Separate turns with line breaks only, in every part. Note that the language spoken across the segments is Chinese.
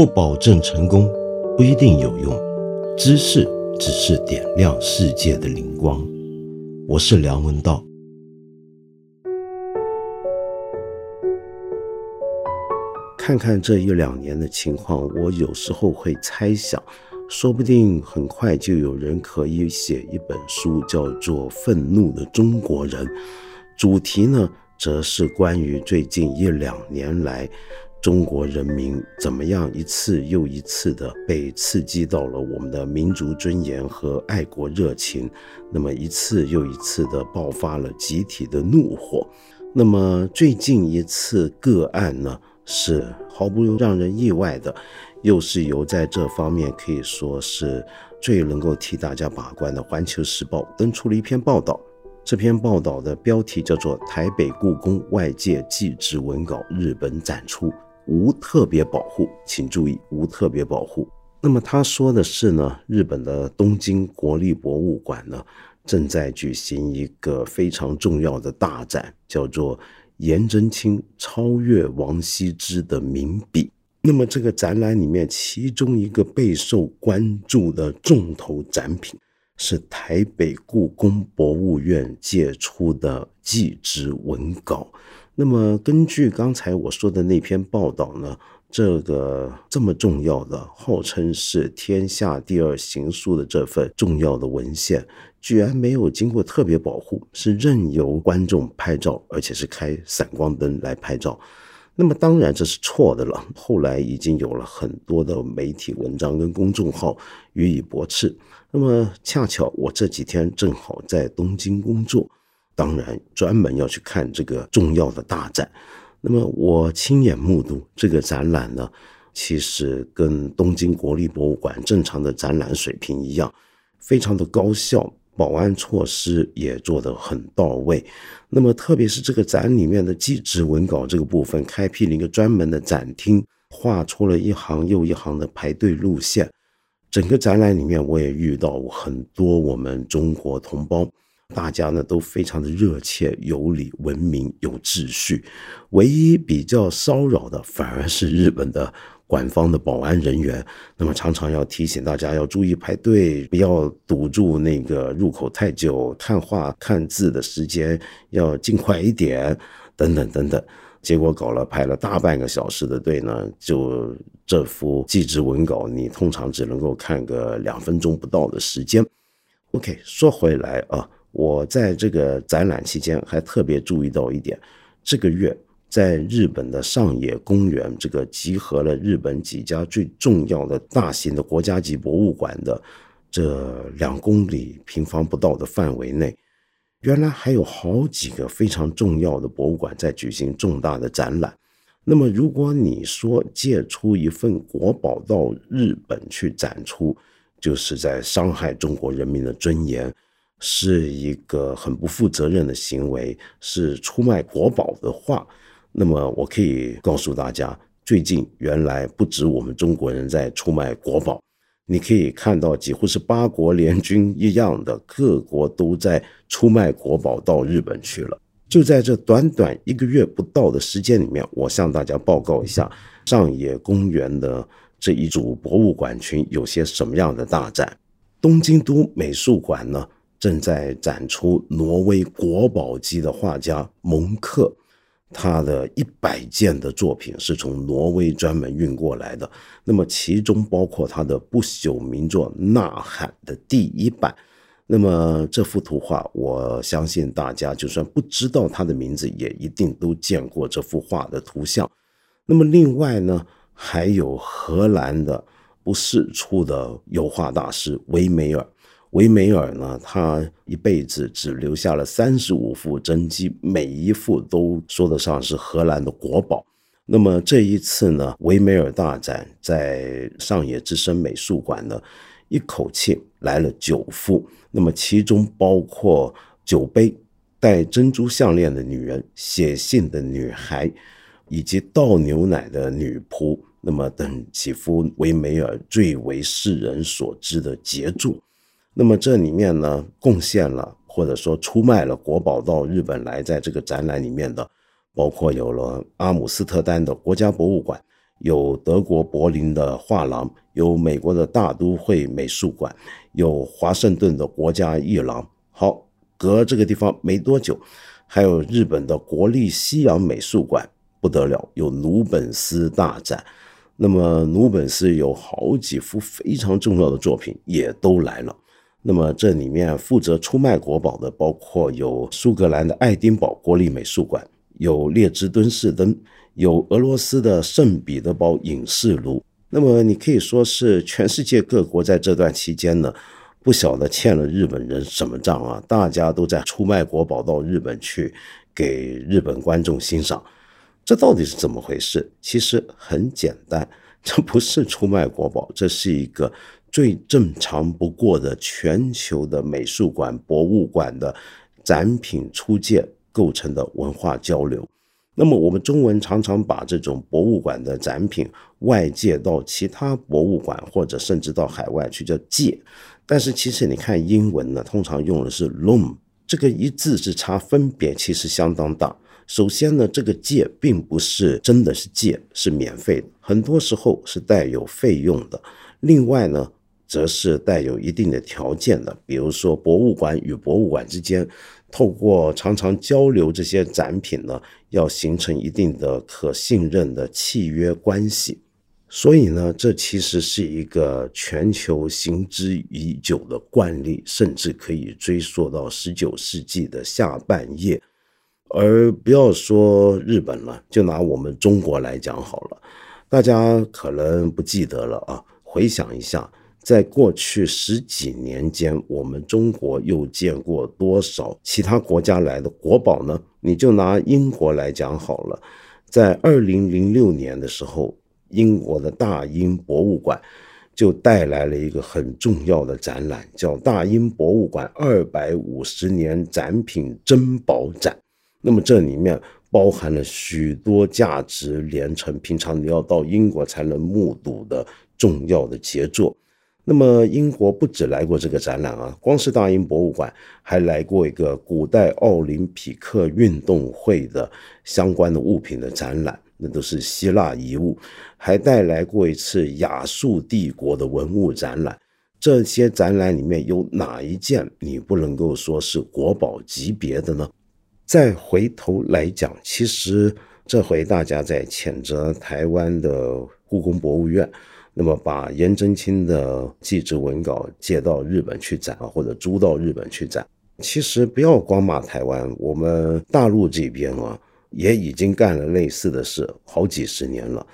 不保证成功，不一定有用。知识只是点亮世界的灵光。我是梁文道。看看这一两年的情况，我有时候会猜想，说不定很快就有人可以写一本书，叫做《愤怒的中国人》，主题呢，则是关于最近一两年来。中国人民怎么样一次又一次的被刺激到了我们的民族尊严和爱国热情，那么一次又一次的爆发了集体的怒火。那么最近一次个案呢，是毫不让人意外的，又是由在这方面可以说是最能够替大家把关的《环球时报》登出了一篇报道。这篇报道的标题叫做《台北故宫外界祭侄文稿日本展出》。无特别保护，请注意无特别保护。那么他说的是呢，日本的东京国立博物馆呢，正在举行一个非常重要的大展，叫做颜真卿超越王羲之的名笔。那么这个展览里面，其中一个备受关注的重头展品，是台北故宫博物院借出的祭侄文稿。那么，根据刚才我说的那篇报道呢，这个这么重要的，号称是天下第二行书的这份重要的文献，居然没有经过特别保护，是任由观众拍照，而且是开闪光灯来拍照。那么，当然这是错的了。后来已经有了很多的媒体文章跟公众号予以驳斥。那么，恰巧我这几天正好在东京工作。当然，专门要去看这个重要的大展。那么，我亲眼目睹这个展览呢，其实跟东京国立博物馆正常的展览水平一样，非常的高效，保安措施也做得很到位。那么，特别是这个展里面的祭侄文稿这个部分，开辟了一个专门的展厅，画出了一行又一行的排队路线。整个展览里面，我也遇到很多我们中国同胞。大家呢都非常的热切、有礼、文明、有秩序，唯一比较骚扰的反而是日本的官方的保安人员。那么常常要提醒大家要注意排队，不要堵住那个入口太久，看画看字的时间要尽快一点，等等等等。结果搞了排了大半个小时的队呢，就这幅祭侄文稿，你通常只能够看个两分钟不到的时间。OK，说回来啊。我在这个展览期间还特别注意到一点，这个月在日本的上野公园，这个集合了日本几家最重要的大型的国家级博物馆的这两公里平方不到的范围内，原来还有好几个非常重要的博物馆在举行重大的展览。那么，如果你说借出一份国宝到日本去展出，就是在伤害中国人民的尊严。是一个很不负责任的行为，是出卖国宝的话，那么我可以告诉大家，最近原来不止我们中国人在出卖国宝，你可以看到几乎是八国联军一样的各国都在出卖国宝到日本去了。就在这短短一个月不到的时间里面，我向大家报告一下上野公园的这一组博物馆群有些什么样的大展。东京都美术馆呢？正在展出挪威国宝级的画家蒙克，他的一百件的作品是从挪威专门运过来的。那么其中包括他的不朽名作《呐喊》的第一版。那么这幅图画，我相信大家就算不知道他的名字，也一定都见过这幅画的图像。那么另外呢，还有荷兰的不世出的油画大师维梅尔。维梅尔呢，他一辈子只留下了三十五幅真迹，每一幅都说得上是荷兰的国宝。那么这一次呢，维梅尔大展在上野之森美术馆呢，一口气来了九幅。那么其中包括酒杯、戴珍珠项链的女人、写信的女孩，以及倒牛奶的女仆。那么等几幅维梅尔最为世人所知的杰作。那么这里面呢，贡献了或者说出卖了国宝到日本来，在这个展览里面的，包括有了阿姆斯特丹的国家博物馆，有德国柏林的画廊，有美国的大都会美术馆，有华盛顿的国家艺廊。好，隔这个地方没多久，还有日本的国立西洋美术馆，不得了，有鲁本斯大展。那么鲁本斯有好几幅非常重要的作品也都来了。那么这里面负责出卖国宝的，包括有苏格兰的爱丁堡国立美术馆，有列支敦士登，有俄罗斯的圣彼得堡影视炉。那么你可以说是全世界各国在这段期间呢，不晓得欠了日本人什么账啊？大家都在出卖国宝到日本去给日本观众欣赏。这到底是怎么回事？其实很简单，这不是出卖国宝，这是一个最正常不过的全球的美术馆、博物馆的展品出借构成的文化交流。那么我们中文常常把这种博物馆的展品外借到其他博物馆，或者甚至到海外去叫借，但是其实你看英文呢，通常用的是 loan，这个一字之差，分别其实相当大。首先呢，这个借并不是真的是借，是免费的，很多时候是带有费用的。另外呢，则是带有一定的条件的，比如说博物馆与博物馆之间，透过常常交流这些展品呢，要形成一定的可信任的契约关系。所以呢，这其实是一个全球行之已久的惯例，甚至可以追溯到十九世纪的下半叶。而不要说日本了，就拿我们中国来讲好了，大家可能不记得了啊。回想一下，在过去十几年间，我们中国又见过多少其他国家来的国宝呢？你就拿英国来讲好了，在二零零六年的时候，英国的大英博物馆就带来了一个很重要的展览，叫大英博物馆二百五十年展品珍宝展。那么这里面包含了许多价值连城、平常你要到英国才能目睹的重要的杰作。那么英国不止来过这个展览啊，光是大英博物馆还来过一个古代奥林匹克运动会的相关的物品的展览，那都是希腊遗物，还带来过一次亚述帝国的文物展览。这些展览里面有哪一件你不能够说是国宝级别的呢？再回头来讲，其实这回大家在谴责台湾的故宫博物院，那么把颜真卿的祭侄文稿借到日本去展啊，或者租到日本去展。其实不要光骂台湾，我们大陆这边啊，也已经干了类似的事好几十年了。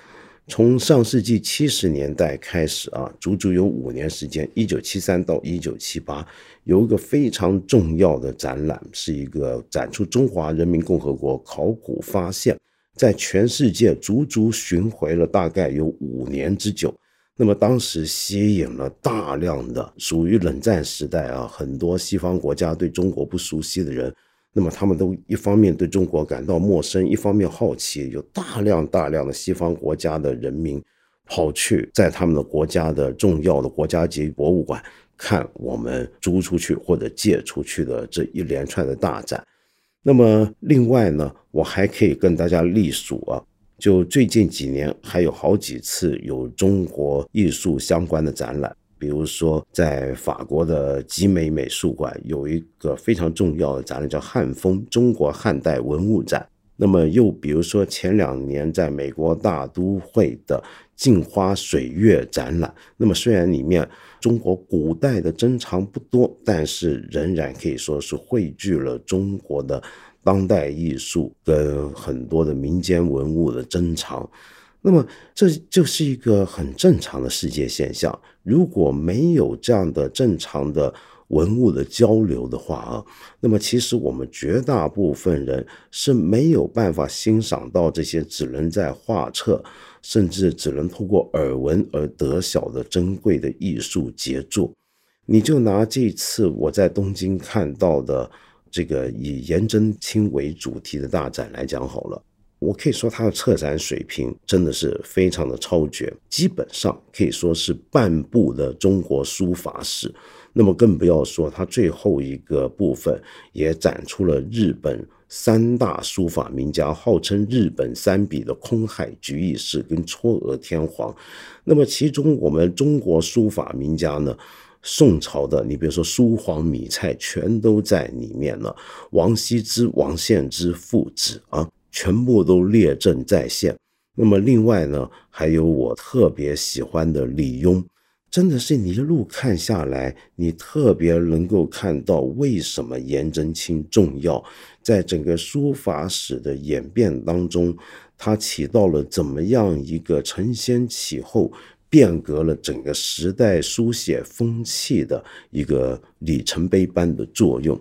从上世纪七十年代开始啊，足足有五年时间，一九七三到一九七八，有一个非常重要的展览，是一个展出中华人民共和国考古发现，在全世界足足巡回了大概有五年之久。那么当时吸引了大量的属于冷战时代啊，很多西方国家对中国不熟悉的人。那么他们都一方面对中国感到陌生，一方面好奇，有大量大量的西方国家的人民跑去在他们的国家的重要的国家级博物馆看我们租出去或者借出去的这一连串的大展。那么另外呢，我还可以跟大家隶数啊，就最近几年还有好几次有中国艺术相关的展览。比如说，在法国的集美美术馆有一个非常重要的展览，叫“汉风中国汉代文物展”。那么，又比如说前两年在美国大都会的“镜花水月”展览。那么，虽然里面中国古代的珍藏不多，但是仍然可以说是汇聚了中国的当代艺术跟很多的民间文物的珍藏。那么，这就是一个很正常的世界现象。如果没有这样的正常的文物的交流的话啊，那么其实我们绝大部分人是没有办法欣赏到这些只能在画册，甚至只能通过耳闻而得晓的珍贵的艺术杰作。你就拿这次我在东京看到的这个以颜真卿为主题的大展来讲好了。我可以说，他的策展水平真的是非常的超绝，基本上可以说是半部的中国书法史。那么更不要说它最后一个部分也展出了日本三大书法名家，号称日本三笔的空海菊义士跟嵯峨天皇。那么其中我们中国书法名家呢，宋朝的，你比如说苏黄米蔡，全都在里面了。王羲之、王献之父子啊，全部都列阵在线。那么另外呢，还有我特别喜欢的李邕。真的是你一路看下来，你特别能够看到为什么颜真卿重要，在整个书法史的演变当中，他起到了怎么样一个承先启后、变革了整个时代书写风气的一个里程碑般的作用。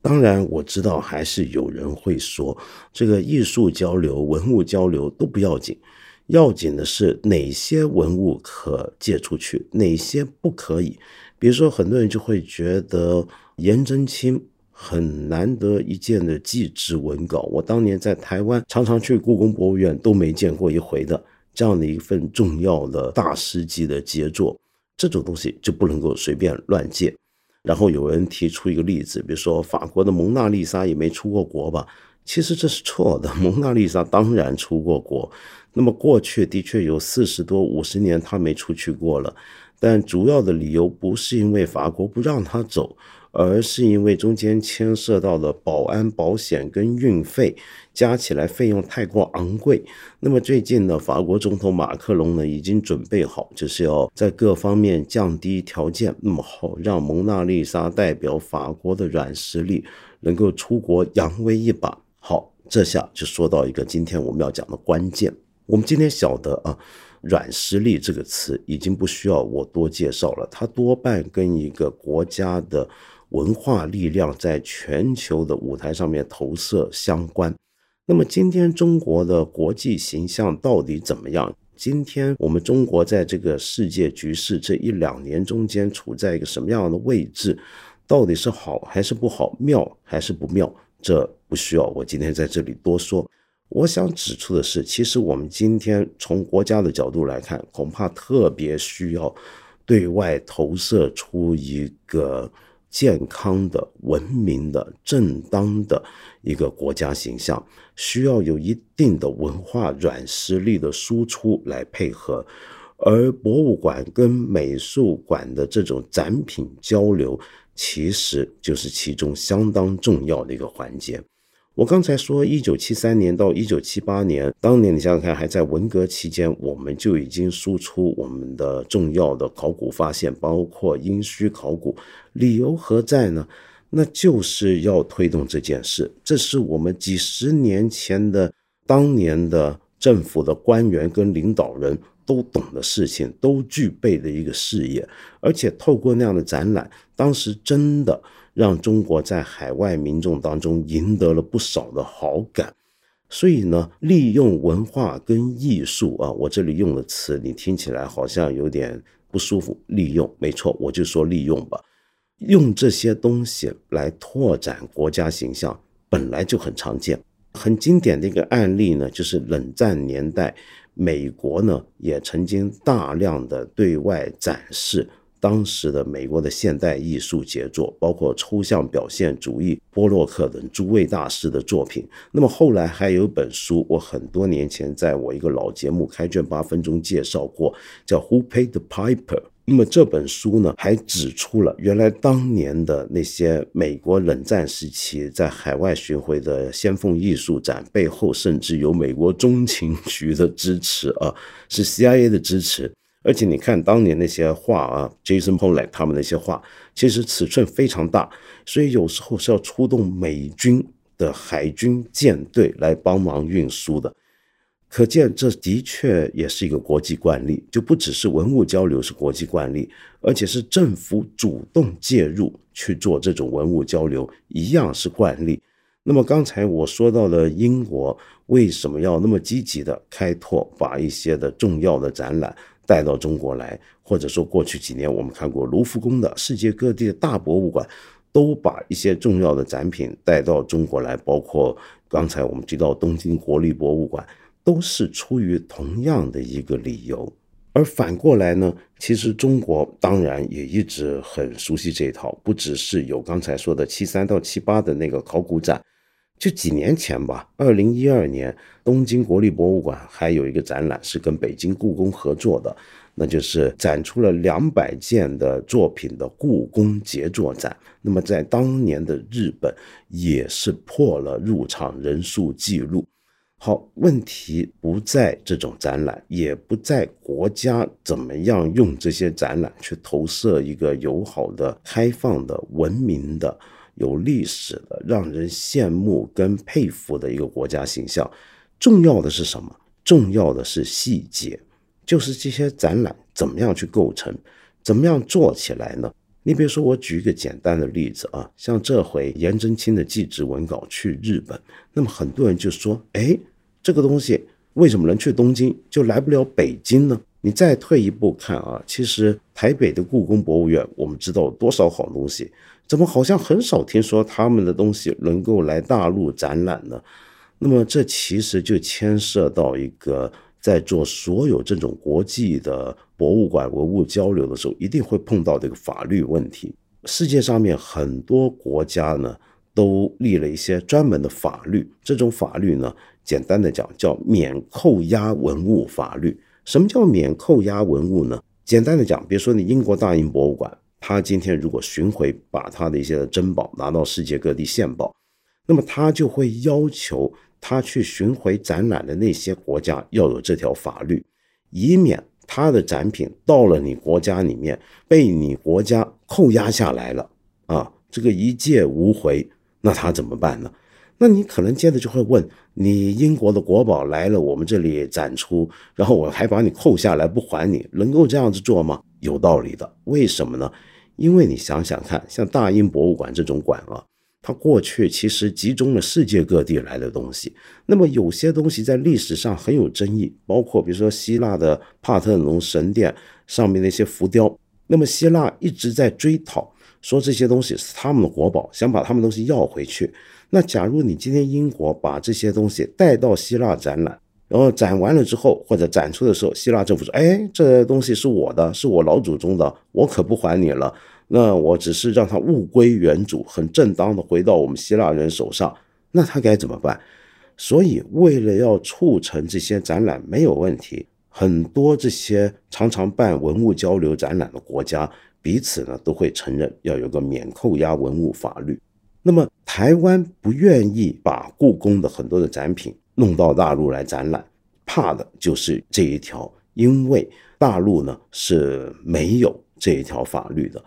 当然，我知道还是有人会说，这个艺术交流、文物交流都不要紧。要紧的是哪些文物可借出去，哪些不可以。比如说，很多人就会觉得颜真卿很难得一见的祭侄文稿，我当年在台湾常常去故宫博物院都没见过一回的这样的一份重要的大师级的杰作，这种东西就不能够随便乱借。然后有人提出一个例子，比如说法国的蒙娜丽莎也没出过国吧？其实这是错的，蒙娜丽莎当然出过国。那么过去的确有四十多五十年他没出去过了，但主要的理由不是因为法国不让他走，而是因为中间牵涉到了保安保险跟运费，加起来费用太过昂贵。那么最近呢，法国总统马克龙呢已经准备好，就是要在各方面降低条件，那么好让蒙娜丽莎代表法国的软实力能够出国扬威一把。好，这下就说到一个今天我们要讲的关键。我们今天晓得啊，软实力这个词已经不需要我多介绍了，它多半跟一个国家的文化力量在全球的舞台上面投射相关。那么今天中国的国际形象到底怎么样？今天我们中国在这个世界局势这一两年中间处在一个什么样的位置？到底是好还是不好？妙还是不妙？这不需要我今天在这里多说。我想指出的是，其实我们今天从国家的角度来看，恐怕特别需要对外投射出一个健康的、文明的、正当的一个国家形象，需要有一定的文化软实力的输出来配合，而博物馆跟美术馆的这种展品交流，其实就是其中相当重要的一个环节。我刚才说，一九七三年到一九七八年，当年你想想看，还在文革期间，我们就已经输出我们的重要的考古发现，包括殷墟考古，理由何在呢？那就是要推动这件事，这是我们几十年前的当年的政府的官员跟领导人都懂的事情，都具备的一个事业，而且透过那样的展览，当时真的。让中国在海外民众当中赢得了不少的好感，所以呢，利用文化跟艺术啊，我这里用的词你听起来好像有点不舒服。利用，没错，我就说利用吧。用这些东西来拓展国家形象，本来就很常见。很经典的一个案例呢，就是冷战年代，美国呢也曾经大量的对外展示。当时的美国的现代艺术杰作，包括抽象表现主义、波洛克等诸位大师的作品。那么后来还有一本书，我很多年前在我一个老节目《开卷八分钟》介绍过，叫《Who Paid the Piper》。那么这本书呢，还指出了原来当年的那些美国冷战时期在海外巡回的先锋艺术展背后，甚至有美国中情局的支持啊，是 CIA 的支持。而且你看当年那些画啊，Jason Pollock 他们那些画，其实尺寸非常大，所以有时候是要出动美军的海军舰队来帮忙运输的。可见这的确也是一个国际惯例，就不只是文物交流是国际惯例，而且是政府主动介入去做这种文物交流一样是惯例。那么刚才我说到了英国为什么要那么积极的开拓，把一些的重要的展览。带到中国来，或者说过去几年我们看过卢浮宫的世界各地的大博物馆，都把一些重要的展品带到中国来，包括刚才我们提到东京国立博物馆，都是出于同样的一个理由。而反过来呢，其实中国当然也一直很熟悉这一套，不只是有刚才说的七三到七八的那个考古展，就几年前吧，二零一二年东京国立博物馆还有一个展览是跟北京故宫合作的，那就是展出了两百件的作品的故宫杰作展。那么在当年的日本也是破了入场人数记录。好，问题不在这种展览，也不在国家怎么样用这些展览去投射一个友好的、开放的、文明的、有历史的、让人羡慕跟佩服的一个国家形象。重要的是什么？重要的是细节，就是这些展览怎么样去构成，怎么样做起来呢？你比如说，我举一个简单的例子啊，像这回颜真卿的祭侄文稿去日本，那么很多人就说，哎。这个东西为什么能去东京就来不了北京呢？你再退一步看啊，其实台北的故宫博物院，我们知道多少好东西，怎么好像很少听说他们的东西能够来大陆展览呢？那么这其实就牵涉到一个在做所有这种国际的博物馆文物交流的时候，一定会碰到这个法律问题。世界上面很多国家呢，都立了一些专门的法律，这种法律呢。简单的讲，叫免扣押文物法律。什么叫免扣押文物呢？简单的讲，比如说你英国大英博物馆，他今天如果巡回把他的一些珍宝拿到世界各地献宝，那么他就会要求他去巡回展览的那些国家要有这条法律，以免他的展品到了你国家里面被你国家扣押下来了啊，这个一借无回，那他怎么办呢？那你可能接着就会问：你英国的国宝来了我们这里展出，然后我还把你扣下来不还你，能够这样子做吗？有道理的，为什么呢？因为你想想看，像大英博物馆这种馆啊，它过去其实集中了世界各地来的东西。那么有些东西在历史上很有争议，包括比如说希腊的帕特农神殿上面那些浮雕，那么希腊一直在追讨，说这些东西是他们的国宝，想把他们东西要回去。那假如你今天英国把这些东西带到希腊展览，然后展完了之后或者展出的时候，希腊政府说：“哎，这东西是我的，是我老祖宗的，我可不还你了。那我只是让它物归原主，很正当的回到我们希腊人手上。那他该怎么办？所以为了要促成这些展览没有问题，很多这些常常办文物交流展览的国家彼此呢都会承认要有个免扣押文物法律。”那么台湾不愿意把故宫的很多的展品弄到大陆来展览，怕的就是这一条，因为大陆呢是没有这一条法律的。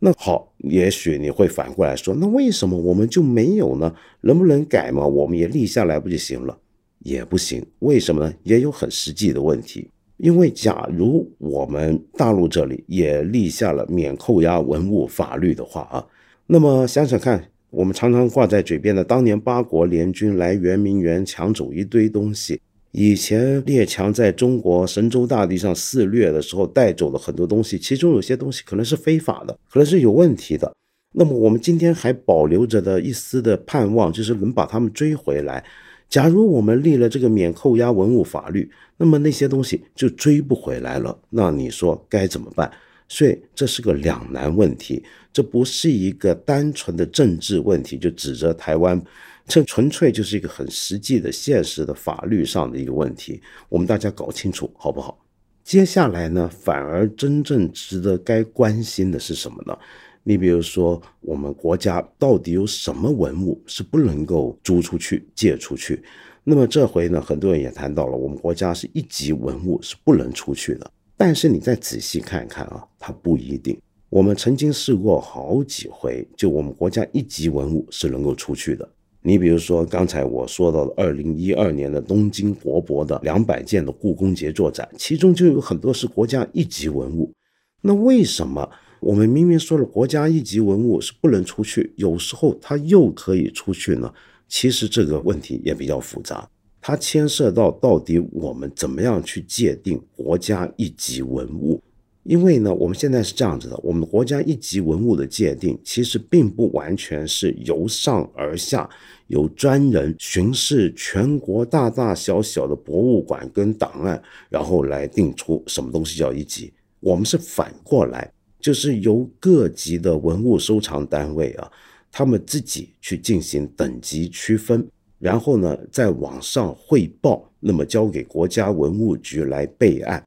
那好，也许你会反过来说，那为什么我们就没有呢？能不能改嘛？我们也立下来不就行了？也不行，为什么呢？也有很实际的问题。因为假如我们大陆这里也立下了免扣押文物法律的话啊，那么想想看。我们常常挂在嘴边的，当年八国联军来圆明园抢走一堆东西。以前列强在中国神州大地上肆虐的时候，带走了很多东西，其中有些东西可能是非法的，可能是有问题的。那么我们今天还保留着的一丝的盼望，就是能把他们追回来。假如我们立了这个免扣押文物法律，那么那些东西就追不回来了。那你说该怎么办？所以这是个两难问题，这不是一个单纯的政治问题，就指责台湾，这纯粹就是一个很实际的、现实的法律上的一个问题。我们大家搞清楚好不好？接下来呢，反而真正值得该关心的是什么呢？你比如说，我们国家到底有什么文物是不能够租出去、借出去？那么这回呢，很多人也谈到了，我们国家是一级文物是不能出去的。但是你再仔细看看啊，它不一定。我们曾经试过好几回，就我们国家一级文物是能够出去的。你比如说刚才我说到的，二零一二年的东京国博的两百件的故宫杰作展，其中就有很多是国家一级文物。那为什么我们明明说了国家一级文物是不能出去，有时候它又可以出去呢？其实这个问题也比较复杂。它牵涉到到底我们怎么样去界定国家一级文物？因为呢，我们现在是这样子的，我们国家一级文物的界定其实并不完全是由上而下，由专人巡视全国大大小小的博物馆跟档案，然后来定出什么东西叫一级。我们是反过来，就是由各级的文物收藏单位啊，他们自己去进行等级区分，然后呢，在网上汇报，那么交给国家文物局来备案。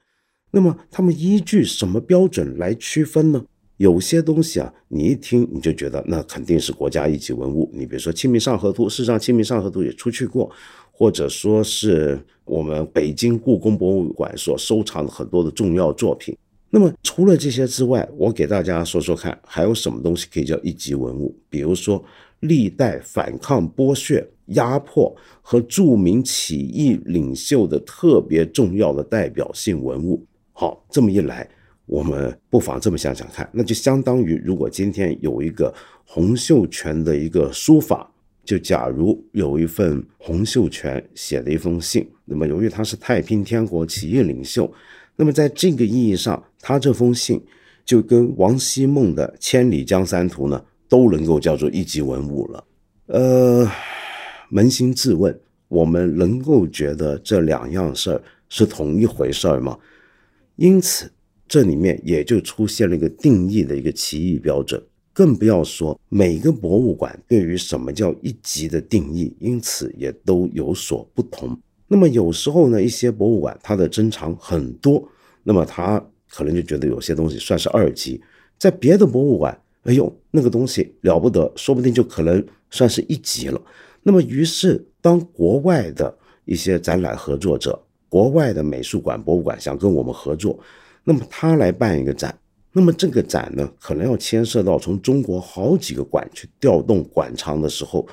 那么他们依据什么标准来区分呢？有些东西啊，你一听你就觉得那肯定是国家一级文物。你比如说《清明上河图》，事实上《清明上河图》也出去过，或者说是我们北京故宫博物馆所收藏的很多的重要作品。那么除了这些之外，我给大家说说看，还有什么东西可以叫一级文物？比如说历代反抗剥削、压迫和著名起义领袖的特别重要的代表性文物。好，这么一来，我们不妨这么想想看，那就相当于，如果今天有一个洪秀全的一个书法，就假如有一份洪秀全写的一封信，那么由于他是太平天国起义领袖，那么在这个意义上，他这封信就跟王希孟的《千里江山图》呢，都能够叫做一级文物了。呃，扪心自问，我们能够觉得这两样事儿是同一回事儿吗？因此，这里面也就出现了一个定义的一个奇异标准，更不要说每个博物馆对于什么叫一级的定义，因此也都有所不同。那么有时候呢，一些博物馆它的珍藏很多，那么他可能就觉得有些东西算是二级，在别的博物馆，哎呦，那个东西了不得，说不定就可能算是一级了。那么于是，当国外的一些展览合作者，国外的美术馆、博物馆想跟我们合作，那么他来办一个展，那么这个展呢，可能要牵涉到从中国好几个馆去调动馆藏的时候，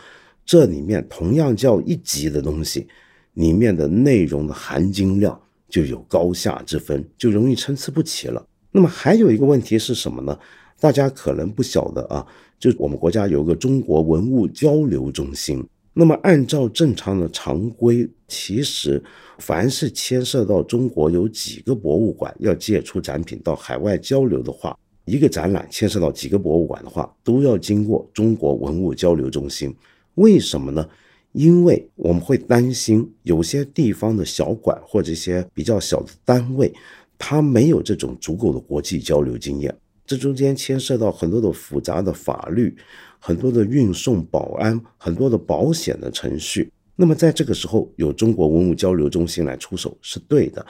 这里面同样叫一级的东西，里面的内容的含金量就有高下之分，就容易参差不齐了。那么还有一个问题是什么呢？大家可能不晓得啊，就我们国家有个中国文物交流中心。那么，按照正常的常规，其实凡是牵涉到中国有几个博物馆要借出展品到海外交流的话，一个展览牵涉到几个博物馆的话，都要经过中国文物交流中心。为什么呢？因为我们会担心有些地方的小馆或者一些比较小的单位，它没有这种足够的国际交流经验，这中间牵涉到很多的复杂的法律。很多的运送、保安、很多的保险的程序，那么在这个时候，有中国文物交流中心来出手是对的，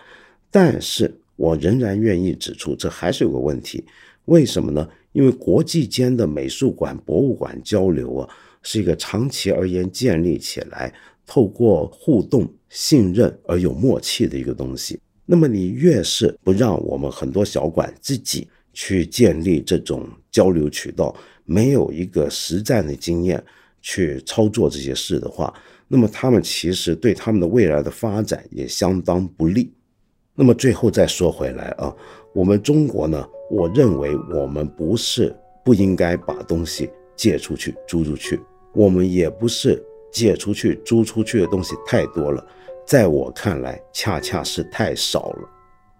但是我仍然愿意指出，这还是有个问题，为什么呢？因为国际间的美术馆、博物馆交流啊，是一个长期而言建立起来，透过互动、信任而有默契的一个东西。那么你越是不让我们很多小馆自己去建立这种交流渠道，没有一个实战的经验去操作这些事的话，那么他们其实对他们的未来的发展也相当不利。那么最后再说回来啊，我们中国呢，我认为我们不是不应该把东西借出去、租出去，我们也不是借出去、租出去的东西太多了，在我看来，恰恰是太少了。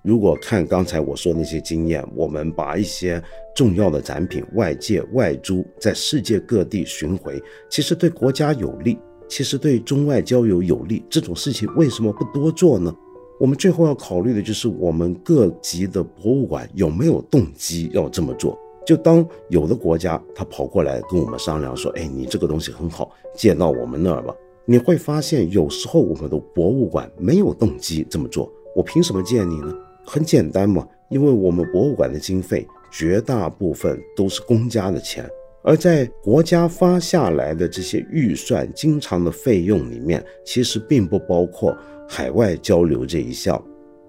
如果看刚才我说那些经验，我们把一些重要的展品外借外租，在世界各地巡回，其实对国家有利，其实对中外交友有利。这种事情为什么不多做呢？我们最后要考虑的就是我们各级的博物馆有没有动机要这么做。就当有的国家他跑过来跟我们商量说：“哎，你这个东西很好，借到我们那儿吧。”你会发现，有时候我们的博物馆没有动机这么做。我凭什么借你呢？很简单嘛，因为我们博物馆的经费绝大部分都是公家的钱，而在国家发下来的这些预算经常的费用里面，其实并不包括海外交流这一项，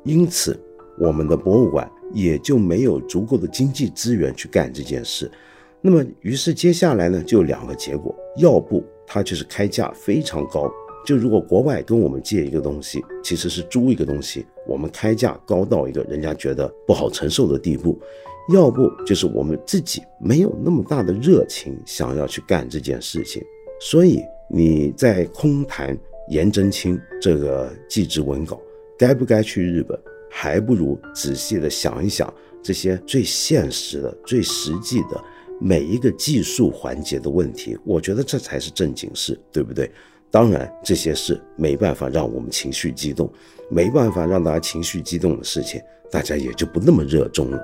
因此我们的博物馆也就没有足够的经济资源去干这件事。那么，于是接下来呢，就两个结果，要不它就是开价非常高。就如果国外跟我们借一个东西，其实是租一个东西，我们开价高到一个人家觉得不好承受的地步，要不就是我们自己没有那么大的热情想要去干这件事情。所以你在空谈颜真卿这个祭侄文稿该不该去日本，还不如仔细的想一想这些最现实的、最实际的每一个技术环节的问题。我觉得这才是正经事，对不对？当然，这些事没办法让我们情绪激动，没办法让大家情绪激动的事情，大家也就不那么热衷了。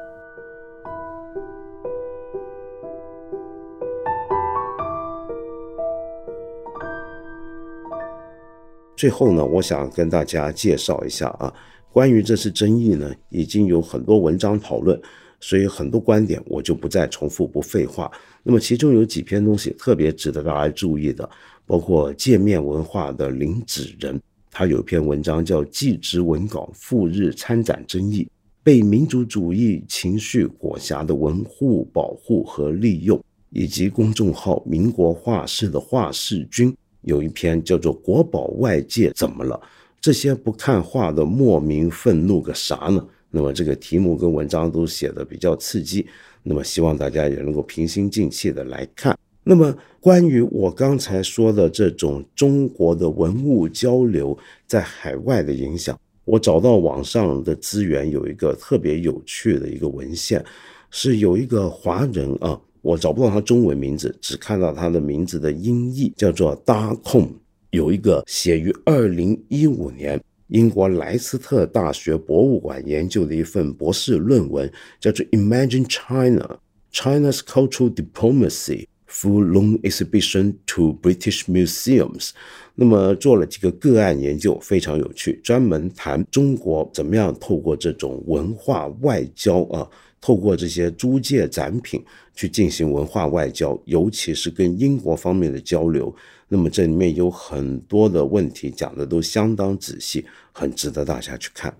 最后呢，我想跟大家介绍一下啊，关于这次争议呢，已经有很多文章讨论，所以很多观点我就不再重复，不废话。那么其中有几篇东西特别值得大家注意的。包括界面文化的林子仁，他有篇文章叫《纪职文稿赴日参展争议》，被民族主义情绪裹挟的文物、保护和利用，以及公众号“民国画室”的画室君有一篇叫做《国宝外界怎么了？这些不看画的莫名愤怒个啥呢？》那么这个题目跟文章都写的比较刺激，那么希望大家也能够平心静气的来看。那么，关于我刚才说的这种中国的文物交流在海外的影响，我找到网上的资源，有一个特别有趣的一个文献，是有一个华人啊，我找不到他中文名字，只看到他的名字的音译，叫做 d a k o n 有一个写于二零一五年英国莱斯特大学博物馆研究的一份博士论文，叫做《Imagine China: China's Cultural Diplomacy》。Full long exhibition to British museums，那么做了几个个案研究，非常有趣，专门谈中国怎么样透过这种文化外交啊，透过这些租借展品去进行文化外交，尤其是跟英国方面的交流。那么这里面有很多的问题讲的都相当仔细，很值得大家去看。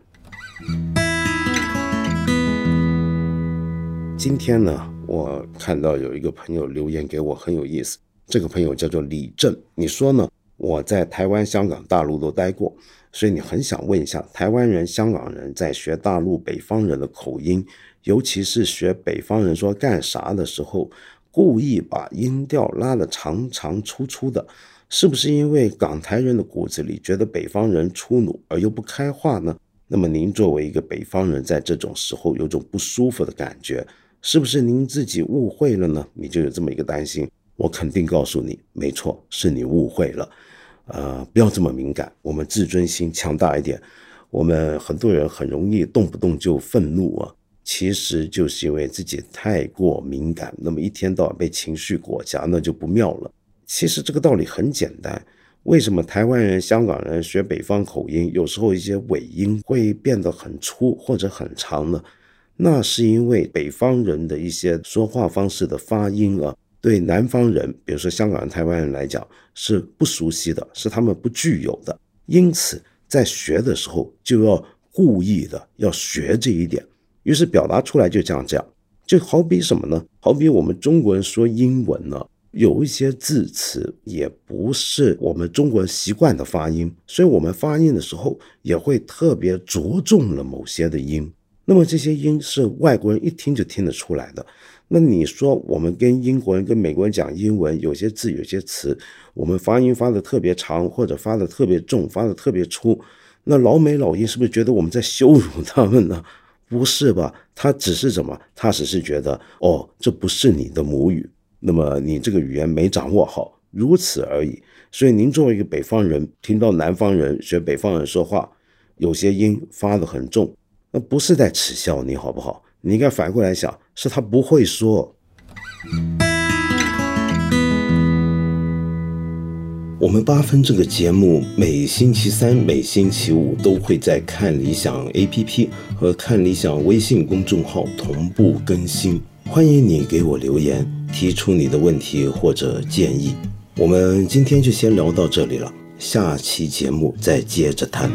今天呢？我看到有一个朋友留言给我很有意思，这个朋友叫做李正，你说呢？我在台湾、香港、大陆都待过，所以你很想问一下，台湾人、香港人在学大陆北方人的口音，尤其是学北方人说干啥的时候，故意把音调拉得长长粗粗的，是不是因为港台人的骨子里觉得北方人粗鲁而又不开化呢？那么您作为一个北方人，在这种时候有种不舒服的感觉。是不是您自己误会了呢？你就有这么一个担心，我肯定告诉你，没错，是你误会了。呃，不要这么敏感，我们自尊心强大一点。我们很多人很容易动不动就愤怒啊，其实就是因为自己太过敏感，那么一天到晚被情绪裹挟，那就不妙了。其实这个道理很简单，为什么台湾人、香港人学北方口音，有时候一些尾音会变得很粗或者很长呢？那是因为北方人的一些说话方式的发音啊，对南方人，比如说香港人、台湾人来讲是不熟悉的，是他们不具有的。因此，在学的时候就要故意的要学这一点，于是表达出来就这样这样。就好比什么呢？好比我们中国人说英文呢，有一些字词也不是我们中国人习惯的发音，所以我们发音的时候也会特别着重了某些的音。那么这些音是外国人一听就听得出来的。那你说我们跟英国人、跟美国人讲英文，有些字、有些词，我们发音发的特别长，或者发的特别重，发的特别粗，那老美老英是不是觉得我们在羞辱他们呢？不是吧？他只是怎么？他只是觉得哦，这不是你的母语，那么你这个语言没掌握好，如此而已。所以您作为一个北方人，听到南方人学北方人说话，有些音发的很重。那不是在耻笑你好不好？你应该反过来想，是他不会说。我们八分这个节目每星期三、每星期五都会在看理想 APP 和看理想微信公众号同步更新，欢迎你给我留言，提出你的问题或者建议。我们今天就先聊到这里了，下期节目再接着谈。